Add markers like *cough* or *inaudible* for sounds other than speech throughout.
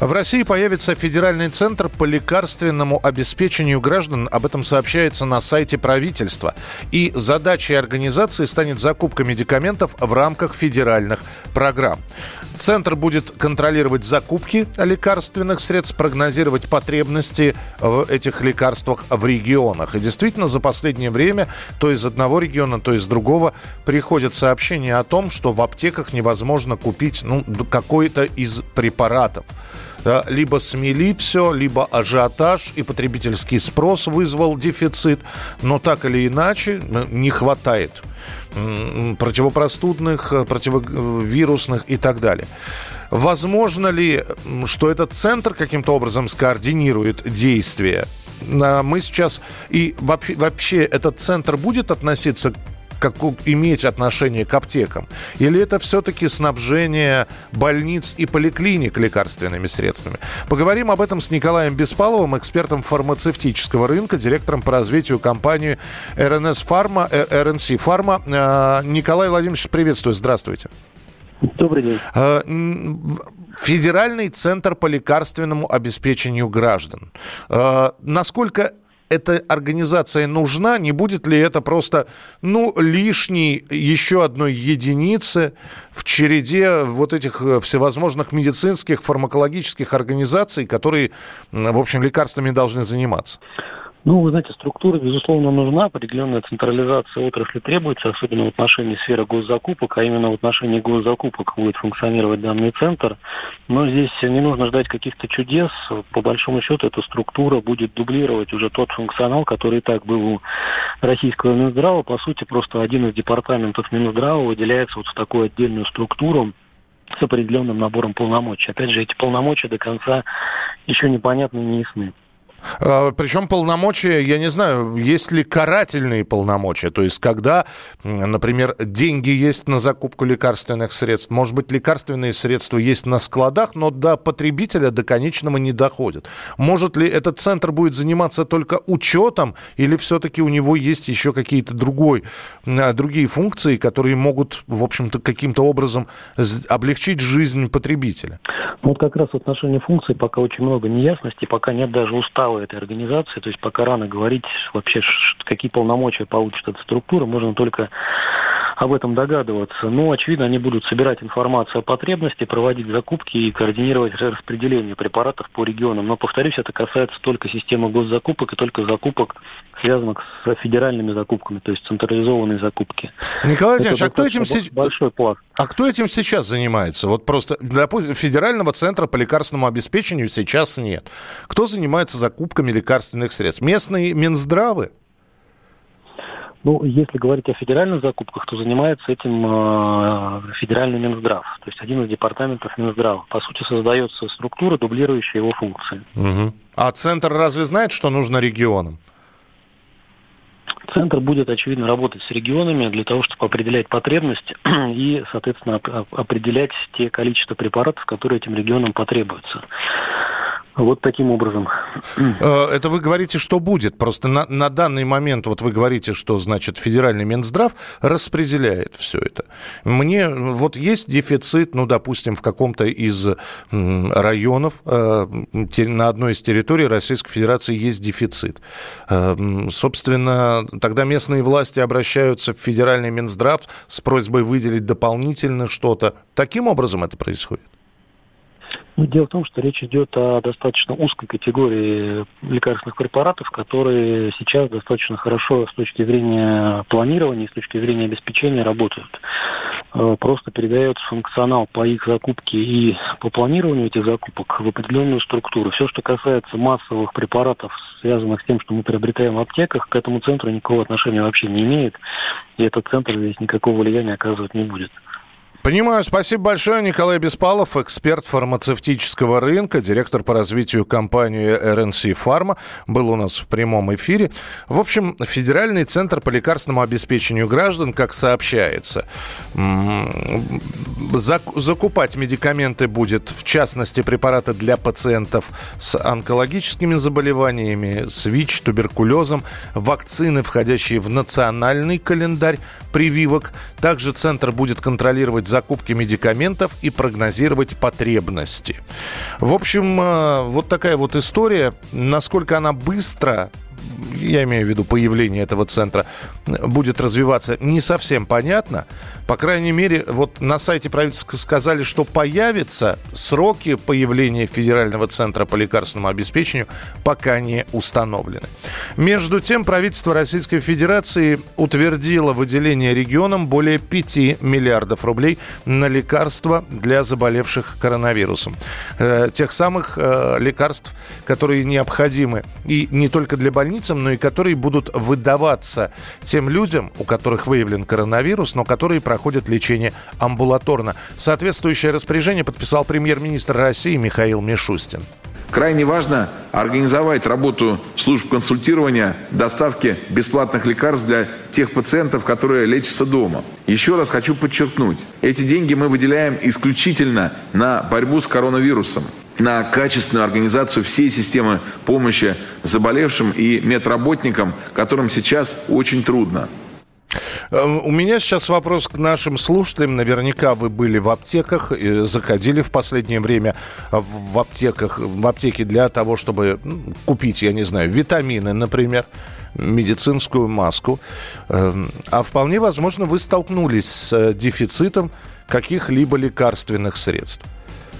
В России появится федеральный центр по лекарственному обеспечению граждан. Об этом сообщается на сайте правительства. И задачей организации станет закупка медикаментов в рамках федеральных программ. Центр будет контролировать закупки лекарственных средств, прогнозировать потребности в этих лекарствах в регионах. И действительно, за последнее время то из одного региона, то из другого приходят сообщения о том, что в аптеках невозможно купить ну, какой-то из препаратов либо смели все, либо ажиотаж и потребительский спрос вызвал дефицит, но так или иначе не хватает противопростудных, противовирусных и так далее. Возможно ли, что этот центр каким-то образом скоординирует действия? Мы сейчас и вообще, вообще этот центр будет относиться как, иметь отношение к аптекам? Или это все-таки снабжение больниц и поликлиник лекарственными средствами? Поговорим об этом с Николаем Беспаловым, экспертом фармацевтического рынка, директором по развитию компании РНС Фарма, РНС Фарма. Николай Владимирович, приветствую, здравствуйте. Добрый день. Э, Федеральный центр по лекарственному обеспечению граждан. Э, насколько эта организация нужна? Не будет ли это просто, ну, лишней еще одной единицы в череде вот этих э, всевозможных медицинских, фармакологических организаций, которые, в общем, лекарствами должны заниматься? Ну, вы знаете, структура, безусловно, нужна, определенная централизация отрасли требуется, особенно в отношении сферы госзакупок, а именно в отношении госзакупок будет функционировать данный центр. Но здесь не нужно ждать каких-то чудес. По большому счету, эта структура будет дублировать уже тот функционал, который и так был у российского Минздрава. По сути, просто один из департаментов Минздрава выделяется вот в такую отдельную структуру, с определенным набором полномочий. Опять же, эти полномочия до конца еще непонятны и не ясны. А, Причем полномочия, я не знаю, есть ли карательные полномочия, то есть когда, например, деньги есть на закупку лекарственных средств, может быть, лекарственные средства есть на складах, но до потребителя, до конечного не доходят. Может ли этот центр будет заниматься только учетом, или все-таки у него есть еще какие-то другой, а, другие функции, которые могут, в общем-то, каким-то образом облегчить жизнь потребителя? Вот как раз в отношении функций пока очень много неясностей, пока нет даже устава состава этой организации, то есть пока рано говорить вообще, какие полномочия получит эта структура, можно только об этом догадываться. Но, очевидно, они будут собирать информацию о потребности, проводить закупки и координировать распределение препаратов по регионам. Но, повторюсь, это касается только системы госзакупок и только закупок, связанных с федеральными закупками, то есть централизованные закупки. Николай Владимирович, а кто этим сейчас... Большой пласт. А кто этим сейчас занимается? Вот просто для федерального центра по лекарственному обеспечению сейчас нет. Кто занимается закупками лекарственных средств? Местные Минздравы? Ну, если говорить о федеральных закупках, то занимается этим э, федеральный Минздрав, то есть один из департаментов Минздрава. По сути, создается структура, дублирующая его функции. Угу. А центр разве знает, что нужно регионам? Центр будет, очевидно, работать с регионами для того, чтобы определять потребность *clears throat* и, соответственно, определять те количество препаратов, которые этим регионам потребуются. Вот таким образом. Э, это вы говорите, что будет. Просто на, на данный момент, вот вы говорите, что, значит, федеральный Минздрав распределяет все это. Мне вот есть дефицит, ну, допустим, в каком-то из районов, э, на одной из территорий Российской Федерации есть дефицит. Э, собственно, тогда местные власти обращаются в федеральный Минздрав с просьбой выделить дополнительно что-то. Таким образом это происходит? Ну, дело в том, что речь идет о достаточно узкой категории лекарственных препаратов, которые сейчас достаточно хорошо с точки зрения планирования, с точки зрения обеспечения работают. Э, просто передается функционал по их закупке и по планированию этих закупок в определенную структуру. Все, что касается массовых препаратов, связанных с тем, что мы приобретаем в аптеках, к этому центру никакого отношения вообще не имеет, и этот центр здесь никакого влияния оказывать не будет. Понимаю. Спасибо большое. Николай Беспалов, эксперт фармацевтического рынка, директор по развитию компании RNC Pharma, был у нас в прямом эфире. В общем, Федеральный центр по лекарственному обеспечению граждан, как сообщается, закупать медикаменты будет, в частности, препараты для пациентов с онкологическими заболеваниями, с ВИЧ, туберкулезом, вакцины, входящие в национальный календарь прививок. Также центр будет контролировать закупки медикаментов и прогнозировать потребности. В общем, э, вот такая вот история. Насколько она быстро я имею в виду появление этого центра, будет развиваться, не совсем понятно. По крайней мере, вот на сайте правительства сказали, что появится сроки появления Федерального центра по лекарственному обеспечению пока не установлены. Между тем, правительство Российской Федерации утвердило выделение регионам более 5 миллиардов рублей на лекарства для заболевших коронавирусом. Э, тех самых э, лекарств, которые необходимы и не только для больницам, но и которые будут выдаваться тем людям, у которых выявлен коронавирус, но которые проходят проходят лечение амбулаторно. Соответствующее распоряжение подписал премьер-министр России Михаил Мишустин. Крайне важно организовать работу служб консультирования, доставки бесплатных лекарств для тех пациентов, которые лечатся дома. Еще раз хочу подчеркнуть, эти деньги мы выделяем исключительно на борьбу с коронавирусом на качественную организацию всей системы помощи заболевшим и медработникам, которым сейчас очень трудно. Эм, у меня сейчас вопрос к нашим слушателям. Наверняка вы были в аптеках, заходили в последнее время в аптеках, в аптеки для того, чтобы купить, я не знаю, витамины, например медицинскую маску. Эм, а вполне возможно, вы столкнулись с э, дефицитом каких-либо лекарственных средств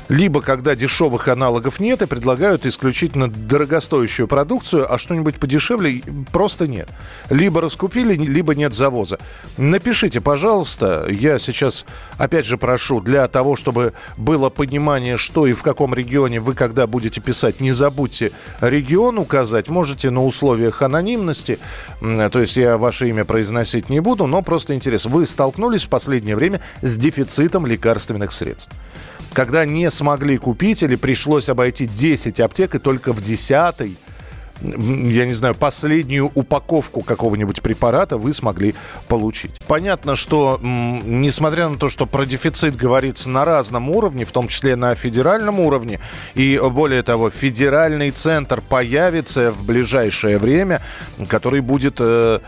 либо когда дешевых аналогов нет и предлагают исключительно дорогостоящую продукцию, а что-нибудь подешевле просто нет. Либо раскупили, либо нет завоза. Напишите, пожалуйста, я сейчас опять же прошу, для того, чтобы было понимание, что и в каком регионе вы когда будете писать, не забудьте регион указать, можете на условиях анонимности, то есть я ваше имя произносить не буду, но просто интерес. Вы столкнулись в последнее время с дефицитом лекарственных средств? Когда не смогли купить или пришлось обойти 10 аптек и только в 10 я не знаю, последнюю упаковку какого-нибудь препарата вы смогли получить. Понятно, что несмотря на то, что про дефицит говорится на разном уровне, в том числе на федеральном уровне, и более того, федеральный центр появится в ближайшее время, который будет э,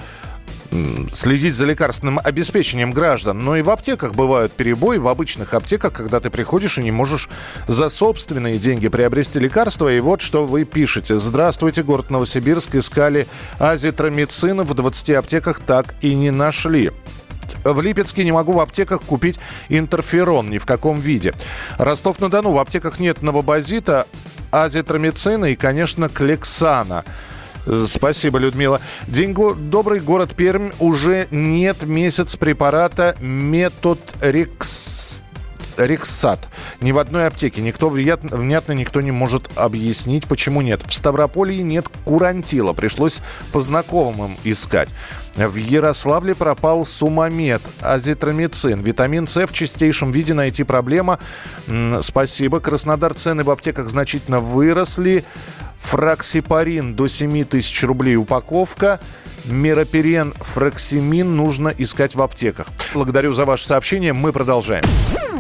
следить за лекарственным обеспечением граждан. Но и в аптеках бывают перебои. В обычных аптеках, когда ты приходишь и не можешь за собственные деньги приобрести лекарства. И вот что вы пишете. Здравствуйте, город Новосибирск. Искали азитромицин. В 20 аптеках так и не нашли. В Липецке не могу в аптеках купить интерферон ни в каком виде. Ростов-на-Дону в аптеках нет новобазита, азитромицина и, конечно, клексана. Спасибо, Людмила. День го... Добрый город Пермь. Уже нет месяц препарата метод Рекс Рексат. Ни в одной аптеке. Никто внятно никто не может объяснить, почему нет. В Ставрополье нет курантила. Пришлось по знакомым искать. В Ярославле пропал сумамед, азитромицин. Витамин С в чистейшем виде найти проблема. Спасибо. Краснодар цены в аптеках значительно выросли. Фраксипарин до 7 тысяч рублей упаковка. Мероперен, фраксимин нужно искать в аптеках. Благодарю за ваше сообщение. Мы продолжаем.